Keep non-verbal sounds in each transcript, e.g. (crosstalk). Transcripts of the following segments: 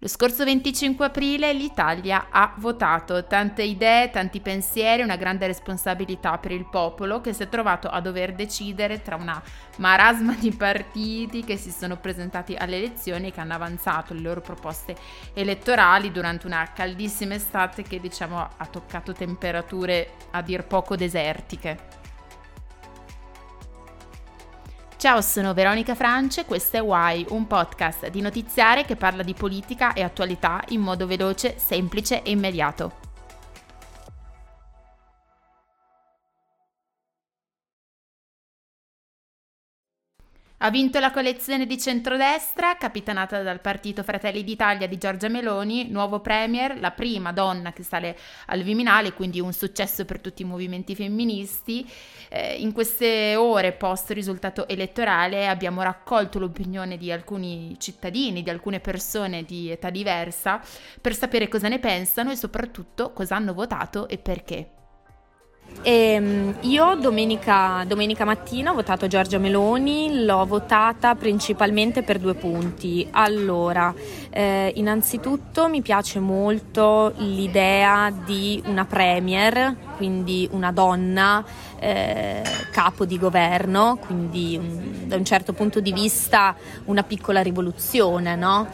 Lo scorso 25 aprile l'Italia ha votato tante idee, tanti pensieri, una grande responsabilità per il popolo che si è trovato a dover decidere tra una marasma di partiti che si sono presentati alle elezioni e che hanno avanzato le loro proposte elettorali durante una caldissima estate che diciamo ha toccato temperature a dir poco desertiche. Ciao, sono Veronica France, questo è Why, un podcast di notiziare che parla di politica e attualità in modo veloce, semplice e immediato. Ha vinto la coalizione di centrodestra, capitanata dal partito Fratelli d'Italia di Giorgia Meloni, nuovo premier, la prima donna che sale al Viminale, quindi un successo per tutti i movimenti femministi. Eh, in queste ore post risultato elettorale abbiamo raccolto l'opinione di alcuni cittadini, di alcune persone di età diversa, per sapere cosa ne pensano e soprattutto cosa hanno votato e perché. E ehm, io domenica, domenica, mattina ho votato Giorgia Meloni, l'ho votata principalmente per due punti. Allora, eh, innanzitutto mi piace molto l'idea di una premier, quindi una donna eh, capo di governo, quindi un, da un certo punto di vista una piccola rivoluzione, no?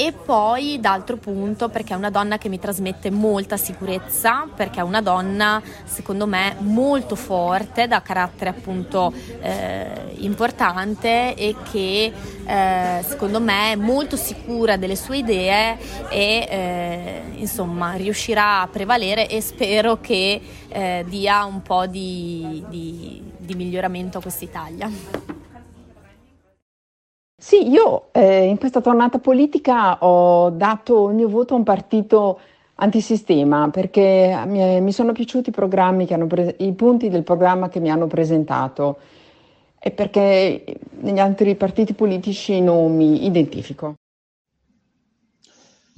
e poi d'altro punto perché è una donna che mi trasmette molta sicurezza, perché è una donna secondo me molto forte, da carattere appunto eh, importante e che eh, secondo me è molto sicura delle sue idee e eh, insomma riuscirà a prevalere e spero che eh, dia un po' di, di, di miglioramento a questa Italia. Sì, io eh, in questa tornata politica ho dato il mio voto a un partito antisistema perché mi, mi sono piaciuti i pre- i punti del programma che mi hanno presentato e perché negli altri partiti politici non mi identifico.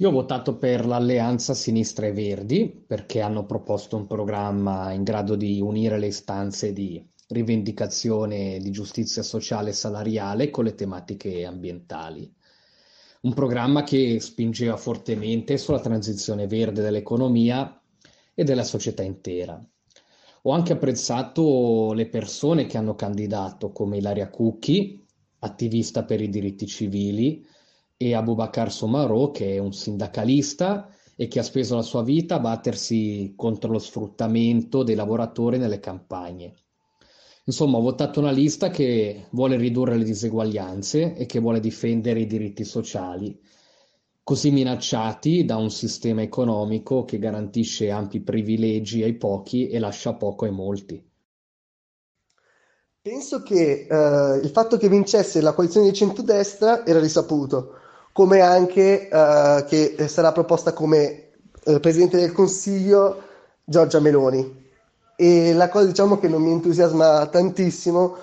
Io ho votato per l'Alleanza Sinistra e Verdi perché hanno proposto un programma in grado di unire le istanze di rivendicazione di giustizia sociale e salariale con le tematiche ambientali. Un programma che spingeva fortemente sulla transizione verde dell'economia e della società intera. Ho anche apprezzato le persone che hanno candidato, come Ilaria Cucchi, attivista per i diritti civili, e Abubakar Somaro, che è un sindacalista e che ha speso la sua vita a battersi contro lo sfruttamento dei lavoratori nelle campagne. Insomma, ho votato una lista che vuole ridurre le diseguaglianze e che vuole difendere i diritti sociali, così minacciati da un sistema economico che garantisce ampi privilegi ai pochi e lascia poco ai molti. Penso che eh, il fatto che vincesse la coalizione di centrodestra era risaputo, come anche eh, che sarà proposta come eh, Presidente del Consiglio Giorgia Meloni e la cosa diciamo che non mi entusiasma tantissimo,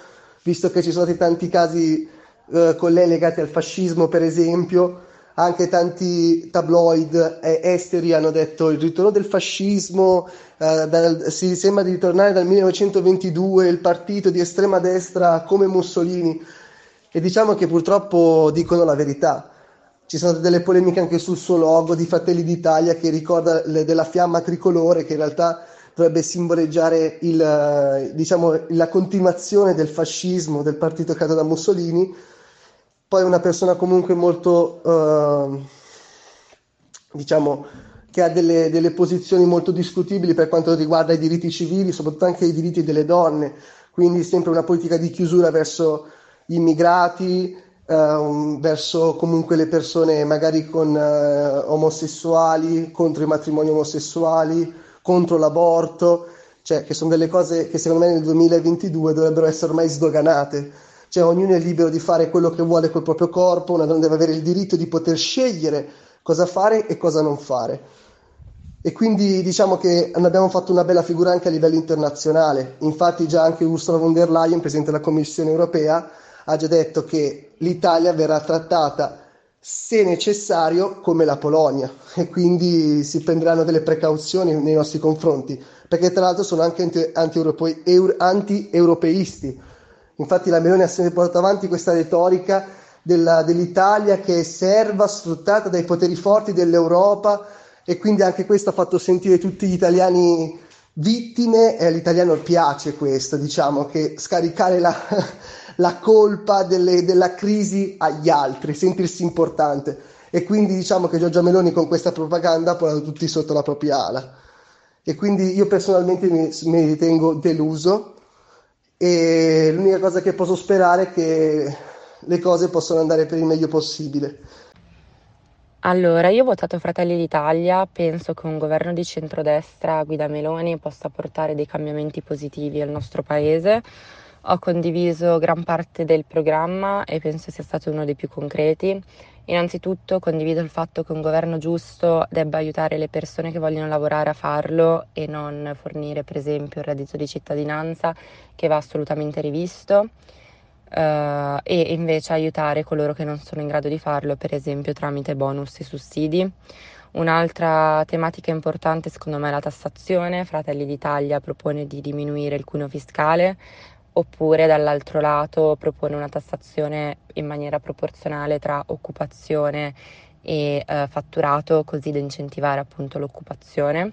visto che ci sono stati tanti casi eh, con lei legati al fascismo, per esempio, anche tanti tabloid eh, esteri hanno detto il ritorno del fascismo, eh, dal, si sembra di ritornare dal 1922, il partito di estrema destra come Mussolini, e diciamo che purtroppo dicono la verità. Ci sono delle polemiche anche sul suo logo di Fratelli d'Italia che ricorda le, della fiamma tricolore che in realtà dovrebbe simboleggiare il, diciamo, la continuazione del fascismo, del partito creato da Mussolini. Poi una persona comunque molto, eh, diciamo, che ha delle, delle, posizioni molto discutibili per quanto riguarda i diritti civili, soprattutto anche i diritti delle donne, quindi sempre una politica di chiusura verso gli immigrati, eh, verso comunque le persone magari con eh, omosessuali, contro i matrimoni omosessuali, contro l'aborto, cioè che sono delle cose che secondo me nel 2022 dovrebbero essere ormai sdoganate. Cioè ognuno è libero di fare quello che vuole col proprio corpo, una donna deve avere il diritto di poter scegliere cosa fare e cosa non fare. E quindi diciamo che abbiamo fatto una bella figura anche a livello internazionale. Infatti già anche Ursula von der Leyen, Presidente della Commissione europea, ha già detto che l'Italia verrà trattata se necessario, come la Polonia (laughs) e quindi si prenderanno delle precauzioni nei nostri confronti, perché tra l'altro sono anche anti-europeisti. Infatti la Meloni ha sempre portato avanti questa retorica della, dell'Italia che è serva, sfruttata dai poteri forti dell'Europa e quindi anche questo ha fatto sentire tutti gli italiani vittime e all'italiano piace questo, diciamo che scaricare la, la colpa delle, della crisi agli altri, sentirsi importante e quindi diciamo che Giorgia Meloni con questa propaganda ha portato tutti sotto la propria ala e quindi io personalmente mi, mi ritengo deluso e l'unica cosa che posso sperare è che le cose possano andare per il meglio possibile. Allora, io ho votato Fratelli d'Italia, penso che un governo di centrodestra guida Meloni possa portare dei cambiamenti positivi al nostro paese. Ho condiviso gran parte del programma e penso sia stato uno dei più concreti. Innanzitutto condivido il fatto che un governo giusto debba aiutare le persone che vogliono lavorare a farlo e non fornire per esempio il reddito di cittadinanza che va assolutamente rivisto uh, e invece aiutare coloro che non sono in grado di farlo, per esempio tramite bonus e sussidi. Un'altra tematica importante secondo me è la tassazione. Fratelli d'Italia propone di diminuire il cuneo fiscale oppure dall'altro lato propone una tassazione in maniera proporzionale tra occupazione e eh, fatturato così da incentivare appunto l'occupazione.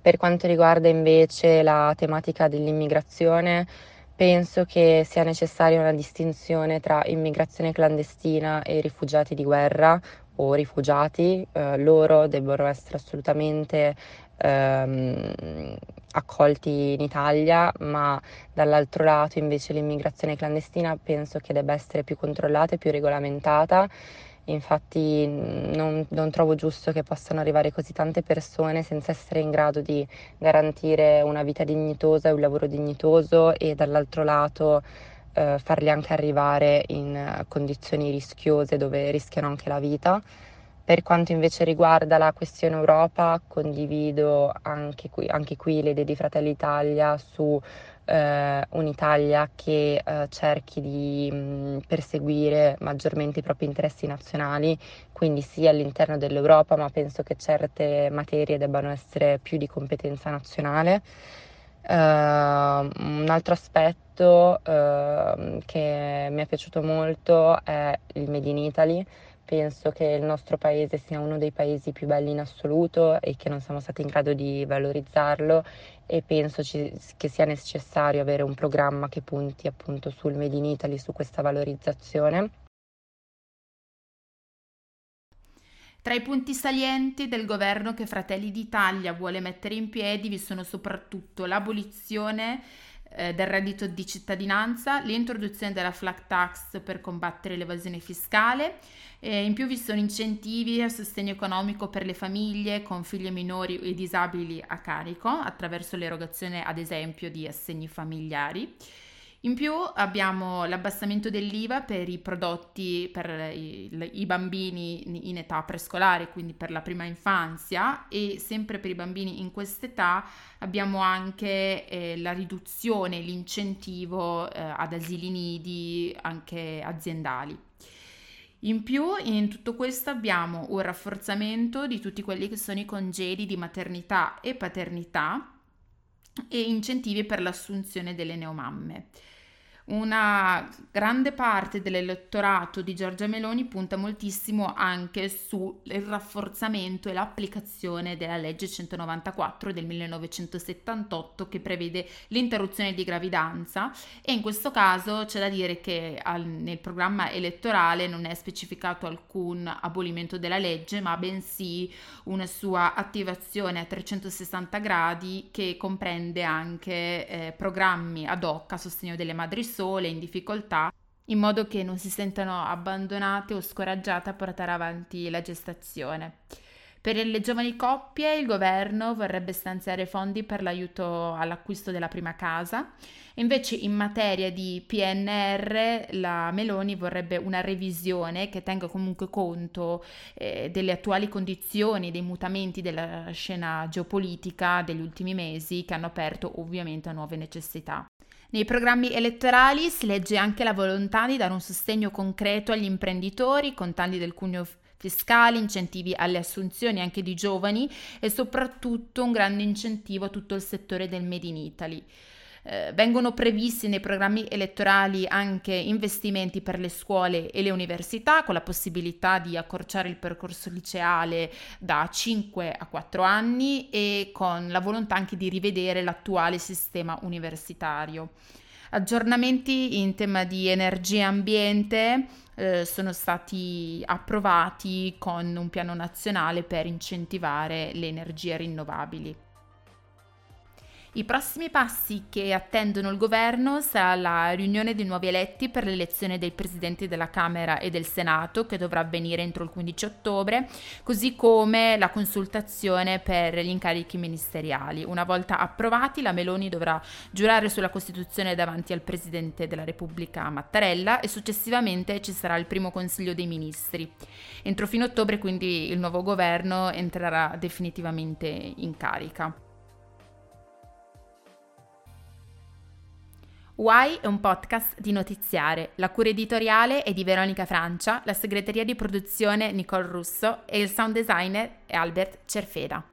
Per quanto riguarda invece la tematica dell'immigrazione, Penso che sia necessaria una distinzione tra immigrazione clandestina e rifugiati di guerra o rifugiati, eh, loro debbono essere assolutamente ehm, accolti in Italia, ma dall'altro lato invece l'immigrazione clandestina penso che debba essere più controllata e più regolamentata Infatti non, non, trovo giusto che possano arrivare così tante persone senza essere in grado di garantire una vita dignitosa e un lavoro dignitoso e dall'altro lato eh, farli anche arrivare in condizioni rischiose dove rischiano anche la vita. Per quanto invece riguarda la questione Europa, condivido anche qui, anche qui le idee di Fratelli Italia su eh, un'Italia che eh, cerchi di mh, perseguire maggiormente i propri interessi nazionali, quindi sia all'interno dell'Europa, ma penso che certe materie debbano essere più di competenza nazionale. Uh, un altro aspetto uh, che mi è piaciuto molto è il Made in Italy penso che il nostro paese sia uno dei paesi più belli in assoluto e che non siamo stati in grado di valorizzarlo e penso ci, che sia necessario avere un programma che punti appunto sul Made in Italy, su questa valorizzazione. Tra i punti salienti del governo che Fratelli d'Italia vuole mettere in piedi vi sono soprattutto l'abolizione eh, del reddito di cittadinanza, l'introduzione della flat tax per combattere l'evasione fiscale, eh, in più vi sono incentivi a sostegno economico per le famiglie con figli minori e disabili a carico attraverso l'erogazione ad esempio di assegni familiari. In più abbiamo l'abbassamento dell'IVA per i prodotti per i, bambini in età prescolare, quindi per la prima infanzia e sempre per i bambini in quest'età abbiamo anche eh, la riduzione, l'incentivo eh, ad asili nidi anche aziendali. In più, in tutto questo abbiamo un rafforzamento di tutti quelli che sono i congedi di maternità e paternità e incentivi per l'assunzione delle neomamme. Una grande parte dell'elettorato di Giorgia Meloni punta moltissimo anche sul rafforzamento e l'applicazione della legge 194 del 1978 che prevede l'interruzione di gravidanza. E in questo caso c'è da dire che al, nel programma elettorale non è specificato alcun abolimento della legge ma bensì una sua attivazione a 360 gradi che comprende anche eh, programmi ad hoc a sostegno delle madri sole, in difficoltà, in modo che non si sentano abbandonate o scoraggiate a portare avanti la gestazione. Per le giovani coppie il governo vorrebbe stanziare fondi per l'aiuto all'acquisto della prima casa, invece in materia di PNR la Meloni vorrebbe una revisione che tenga comunque conto eh, delle attuali condizioni, dei mutamenti della scena geopolitica degli ultimi mesi che hanno aperto ovviamente a nuove necessità. Nei programmi elettorali si legge anche la volontà di dare un sostegno concreto agli imprenditori con tagli del cuneo fiscale, incentivi alle assunzioni anche di giovani e soprattutto un grande incentivo a tutto il settore del Made in Italy. Eh, vengono previsti nei programmi elettorali anche investimenti per le scuole e le università con la possibilità di accorciare il percorso liceale da 5 a 4 anni e con la volontà anche di rivedere l'attuale sistema universitario. Aggiornamenti in tema di energia e ambiente eh, sono stati approvati con un piano nazionale per incentivare le energie rinnovabili. I prossimi passi che attendono il governo sarà la riunione dei nuovi eletti per l'elezione dei presidenti della Camera e del Senato che dovrà avvenire entro il 15 ottobre, così come la consultazione per gli incarichi ministeriali. Una volta approvati la Meloni dovrà giurare sulla Costituzione davanti al Presidente della Repubblica Mattarella e successivamente ci sarà il primo Consiglio dei Ministri. Entro fine ottobre quindi il nuovo governo entrerà definitivamente in carica. Why è un podcast di notiziare. La cura editoriale è di Veronica Francia, la segreteria di produzione Nicole Russo e il sound designer è Albert Cerfeda.